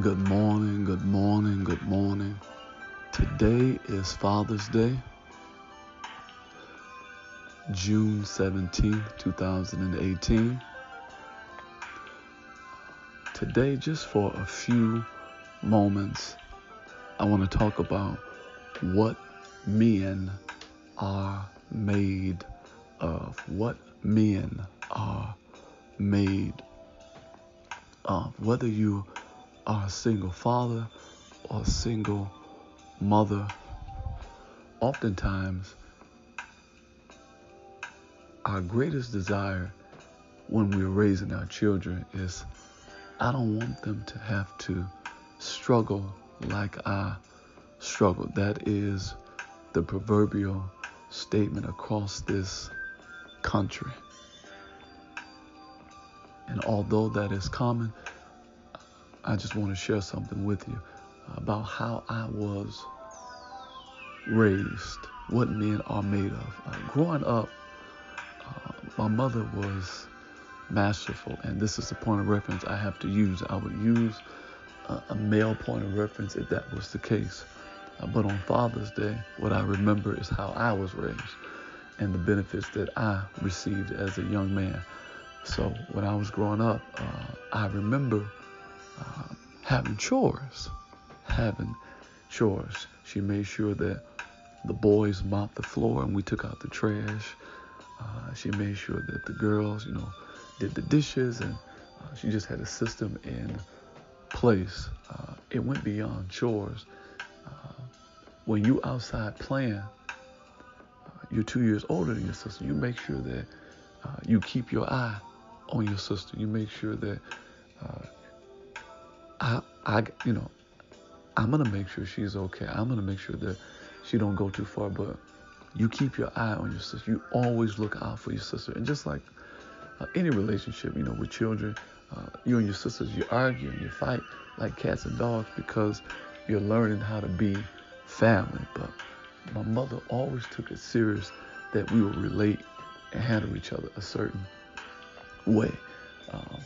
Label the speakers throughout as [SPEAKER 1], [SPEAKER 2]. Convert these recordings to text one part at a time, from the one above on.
[SPEAKER 1] Good morning, good morning, good morning. Today is Father's Day, June 17, 2018. Today, just for a few moments, I want to talk about what men are made of. What men are made of. Whether you are a single father or a single mother, oftentimes our greatest desire when we're raising our children is I don't want them to have to struggle like I struggled. That is the proverbial statement across this country. And although that is common, I just want to share something with you about how I was raised, what men are made of. Uh, growing up, uh, my mother was masterful, and this is the point of reference I have to use. I would use a, a male point of reference if that was the case. Uh, but on Father's Day, what I remember is how I was raised and the benefits that I received as a young man. So when I was growing up, uh, I remember uh, having chores, having chores. She made sure that the boys mopped the floor and we took out the trash. Uh, she made sure that the girls, you know, did the dishes, and uh, she just had a system in place. Uh, it went beyond chores. Uh, when you outside playing, uh, you're two years older than your sister. You make sure that you keep your eye on your sister. You make sure that I, I, you know, I'm gonna make sure she's okay. I'm gonna make sure that she don't go too far. But you keep your eye on your sister. You always look out for your sister. And just like uh, any relationship, you know, with children, uh, you and your sisters, you argue and you fight like cats and dogs because you're learning how to be family. But my mother always took it serious that we would relate and handle each other a certain way. Um,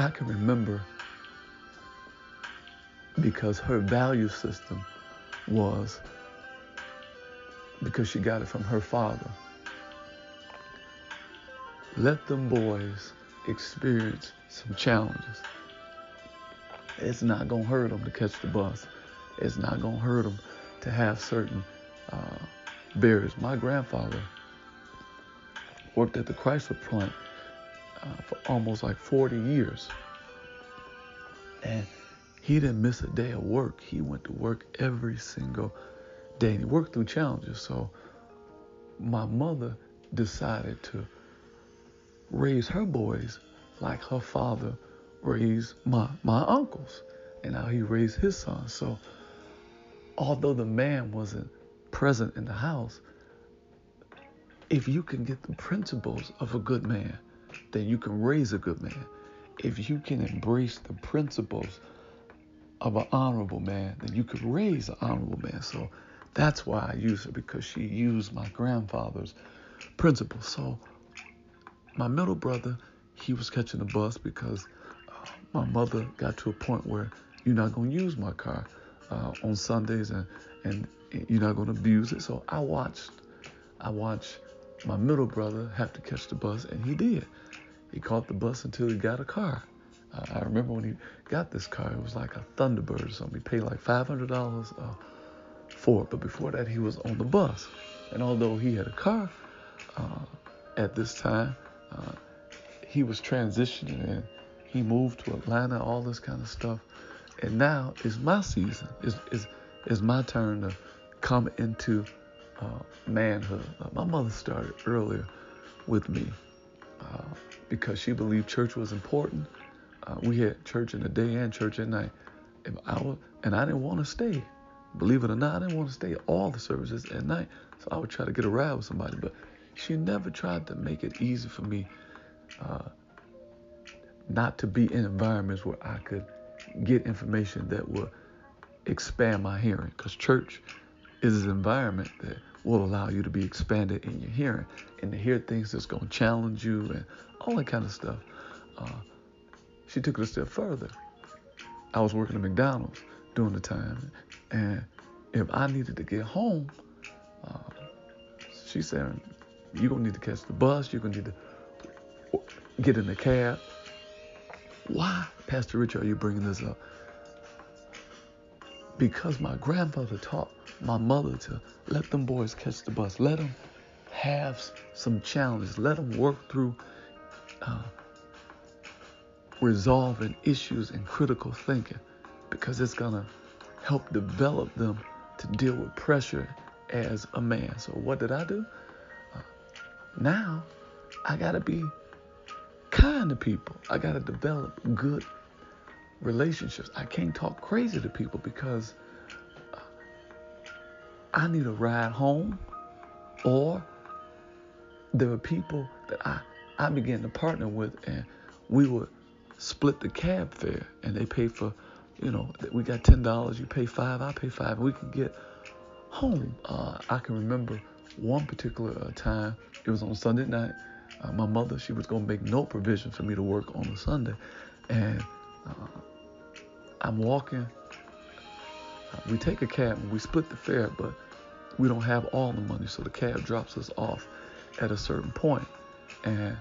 [SPEAKER 1] I can remember because her value system was because she got it from her father. Let them boys experience some challenges. It's not going to hurt them to catch the bus. It's not going to hurt them to have certain uh, barriers. My grandfather worked at the Chrysler plant uh, for almost like 40 years. And he didn't miss a day of work. He went to work every single day. And he worked through challenges. So my mother decided to raise her boys like her father raised my, my uncles and how he raised his sons. So although the man wasn't present in the house, if you can get the principles of a good man, then you can raise a good man. If you can embrace the principles of an honorable man, then you can raise an honorable man. So that's why I use her because she used my grandfather's principles. So my middle brother, he was catching the bus because uh, my mother got to a point where you're not going to use my car uh, on Sundays and, and you're not going to abuse it. So I watched, I watched my middle brother have to catch the bus, and he did. He caught the bus until he got a car. Uh, I remember when he got this car, it was like a Thunderbird or something. He paid like $500 uh, for it, but before that, he was on the bus. And although he had a car uh, at this time, uh, he was transitioning and he moved to Atlanta, all this kind of stuff. And now it's my season. It's, it's, it's my turn to come into uh, manhood. Uh, my mother started earlier with me uh, because she believed church was important. Uh, we had church in the day and church at night. If I was, and I didn't want to stay. Believe it or not, I didn't want to stay all the services at night. So I would try to get a ride with somebody. But she never tried to make it easy for me uh, not to be in environments where I could get information that would expand my hearing. Because church is an environment that will allow you to be expanded in your hearing and to hear things that's going to challenge you and all that kind of stuff. Uh, she took it a step further. I was working at McDonald's during the time, and if I needed to get home, uh, she said, "You're gonna need to catch the bus. You're gonna need to get in the cab." Why, Pastor Rich, are you bringing this up? Because my grandfather taught my mother to let them boys catch the bus. Let them have some challenges. Let them work through uh, resolving issues and critical thinking because it's going to help develop them to deal with pressure as a man. So, what did I do? Uh, now, I got to be kind to people. I got to develop good relationships. I can't talk crazy to people because I need a ride home or there were people that I, I began to partner with and we would split the cab fare and they pay for, you know, we got $10, you pay five, I pay five, and we could get home. Uh, I can remember one particular uh, time, it was on Sunday night. Uh, my mother, she was going to make no provision for me to work on a Sunday. And uh, I'm walking. We take a cab and we split the fare, but we don't have all the money. So the cab drops us off at a certain point. And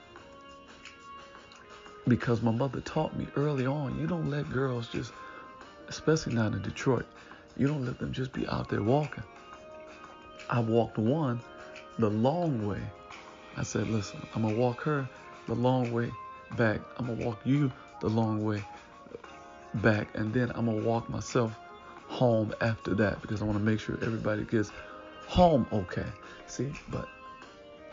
[SPEAKER 1] because my mother taught me early on, you don't let girls just, especially not in Detroit, you don't let them just be out there walking. I walked one the long way. I said, listen, I'm going to walk her the long way back. I'm going to walk you the long way back. And then I'm going to walk myself home after that because I want to make sure everybody gets home okay. See, but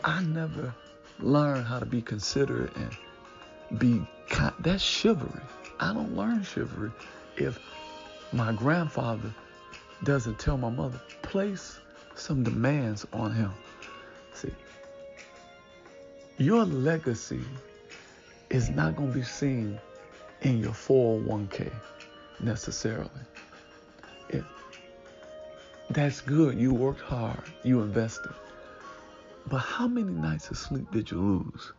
[SPEAKER 1] I never learned how to be considerate and be kind. That's chivalry. I don't learn chivalry if my grandfather doesn't tell my mother, place some demands on him. See, your legacy is not going to be seen in your 401k necessarily. That's good, you worked hard, you invested. But how many nights of sleep did you lose?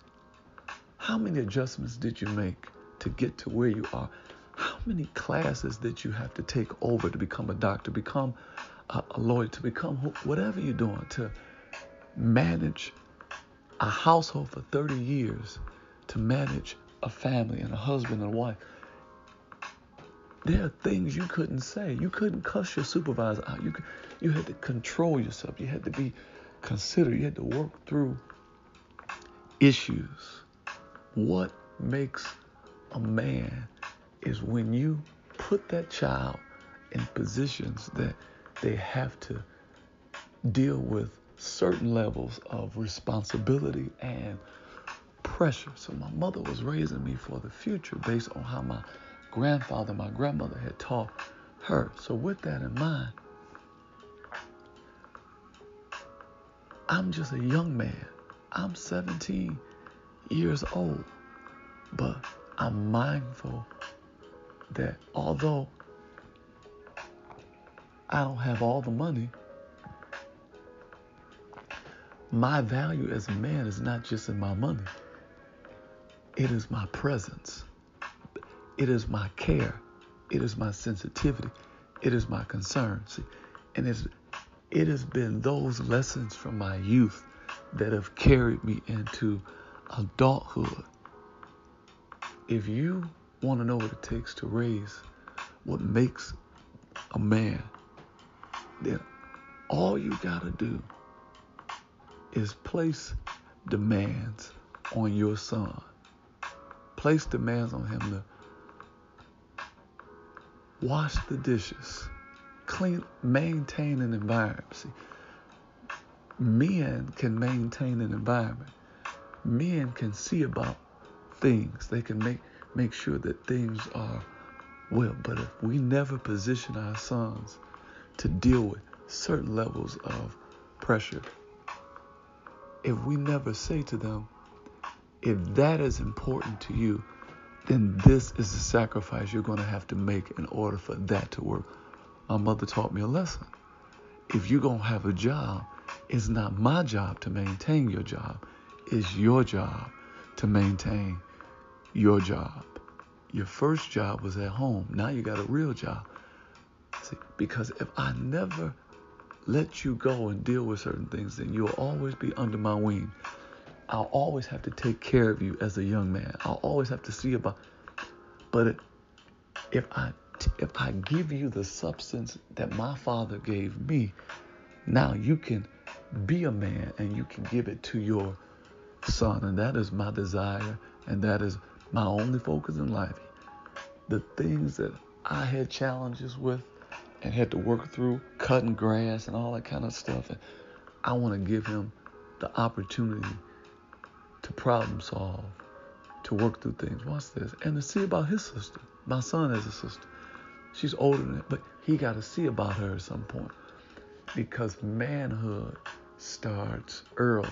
[SPEAKER 1] How many adjustments did you make to get to where you are? How many classes did you have to take over to become a doctor, become a, a lawyer, to become whatever you're doing, to manage a household for 30 years, to manage a family and a husband and a wife? There are things you couldn't say. You couldn't cuss your supervisor out. You, you had to control yourself. You had to be consider, you had to work through issues. What makes a man is when you put that child in positions that they have to deal with certain levels of responsibility and pressure. So my mother was raising me for the future based on how my grandfather, my grandmother had taught her. So with that in mind, I'm just a young man. I'm 17 years old. But I'm mindful that although I don't have all the money, my value as a man is not just in my money. It is my presence. It is my care. It is my sensitivity. It is my concern. See, and it's it has been those lessons from my youth that have carried me into adulthood. If you want to know what it takes to raise what makes a man, then all you got to do is place demands on your son. Place demands on him to wash the dishes clean, maintain an environment. See, men can maintain an environment. Men can see about things. They can make make sure that things are well. But if we never position our sons to deal with certain levels of pressure, if we never say to them, if that is important to you, then this is the sacrifice you're going to have to make in order for that to work my mother taught me a lesson. If you're going to have a job, it's not my job to maintain your job. It's your job to maintain your job. your first job was at home. Now you got a real job. See, because if I never let you go and deal with certain things, then you'll always be under my wing. I'll always have to take care of you as a young man. I'll always have to see about. But if I if I give you the substance that my father gave me, now you can be a man and you can give it to your son. And that is my desire, and that is my only focus in life. The things that I had challenges with and had to work through, cutting grass and all that kind of stuff. And I want to give him the opportunity to problem solve, to work through things. Watch this. And to see about his sister. My son has a sister. She's older than it, but he got to see about her at some point. Because manhood starts early.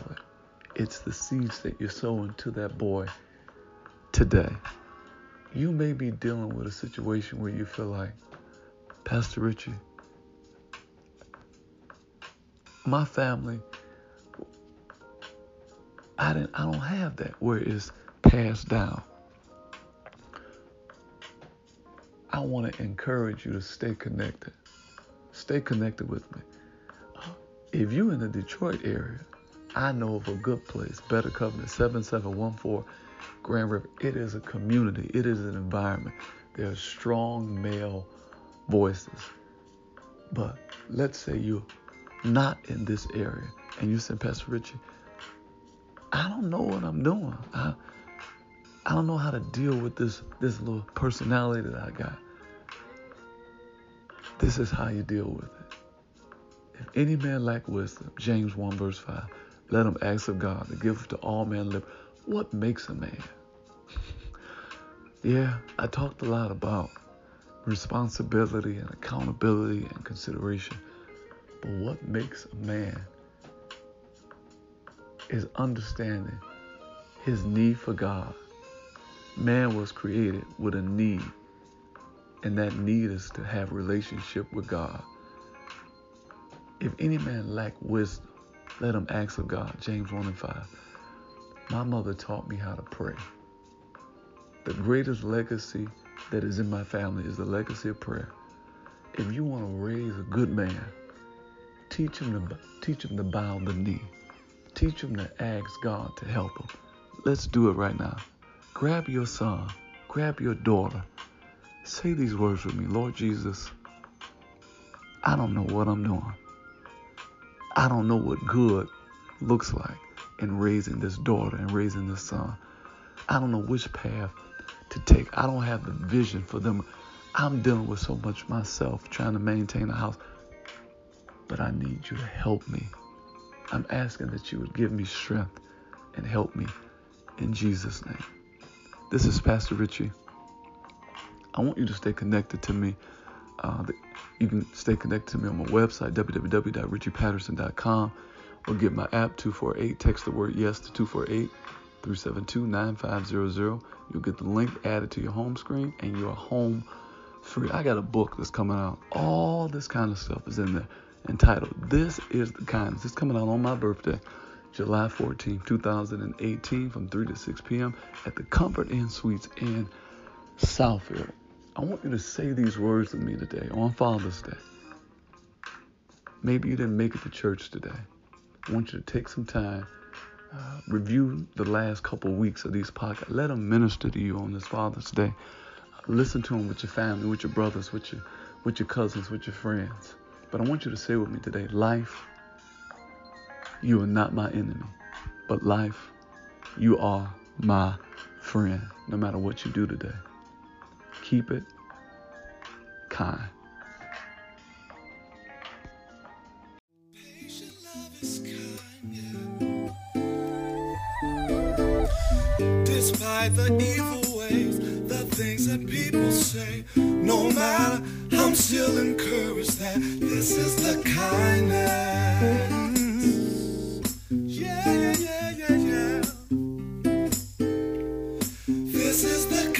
[SPEAKER 1] It's the seeds that you're sowing to that boy today. You may be dealing with a situation where you feel like, Pastor Richie, my family, I didn't I don't have that where it's passed down. I want to encourage you to stay connected. Stay connected with me. If you're in the Detroit area, I know of a good place, Better Covenant, 7714 Grand River. It is a community, it is an environment. There are strong male voices. But let's say you're not in this area and you say, Pastor Richie, I don't know what I'm doing. I I don't know how to deal with this this little personality that I got. This is how you deal with it. If any man lack wisdom, James 1 verse 5, let him ask of God to give to all men live. What makes a man? yeah, I talked a lot about responsibility and accountability and consideration. But what makes a man is understanding his need for God. Man was created with a need and that need is to have relationship with God. If any man lack wisdom, let him ask of God. James 1 and 5. My mother taught me how to pray. The greatest legacy that is in my family is the legacy of prayer. If you want to raise a good man, teach him to teach him to bow the knee. Teach them to ask God to help them. Let's do it right now. Grab your son, grab your daughter, Say these words with me Lord Jesus, I don't know what I'm doing. I don't know what good looks like in raising this daughter and raising this son. I don't know which path to take. I don't have the vision for them. I'm dealing with so much myself trying to maintain a house. But I need you to help me. I'm asking that you would give me strength and help me in Jesus' name. This is Pastor Richie. I want you to stay connected to me. Uh, you can stay connected to me on my website, www.richiepatterson.com, or get my app 248. Text the word yes to 248 372 9500. You'll get the link added to your home screen, and you're home free. I got a book that's coming out. All this kind of stuff is in there entitled This is the Kindness. It's coming out on my birthday, July 14, 2018, from 3 to 6 p.m. at the Comfort Inn Suites in Southfield. I want you to say these words with me today on Father's Day. Maybe you didn't make it to church today. I want you to take some time, uh, review the last couple of weeks of these podcasts. Let them minister to you on this Father's Day. Listen to them with your family, with your brothers, with your, with your cousins, with your friends. But I want you to say with me today, life, you are not my enemy, but life, you are my friend, no matter what you do today keep it kind. Despite the evil ways, things that people say. No matter, I'm still encouraged that this is the kindness.
[SPEAKER 2] Yeah, yeah, yeah, yeah, yeah. This is the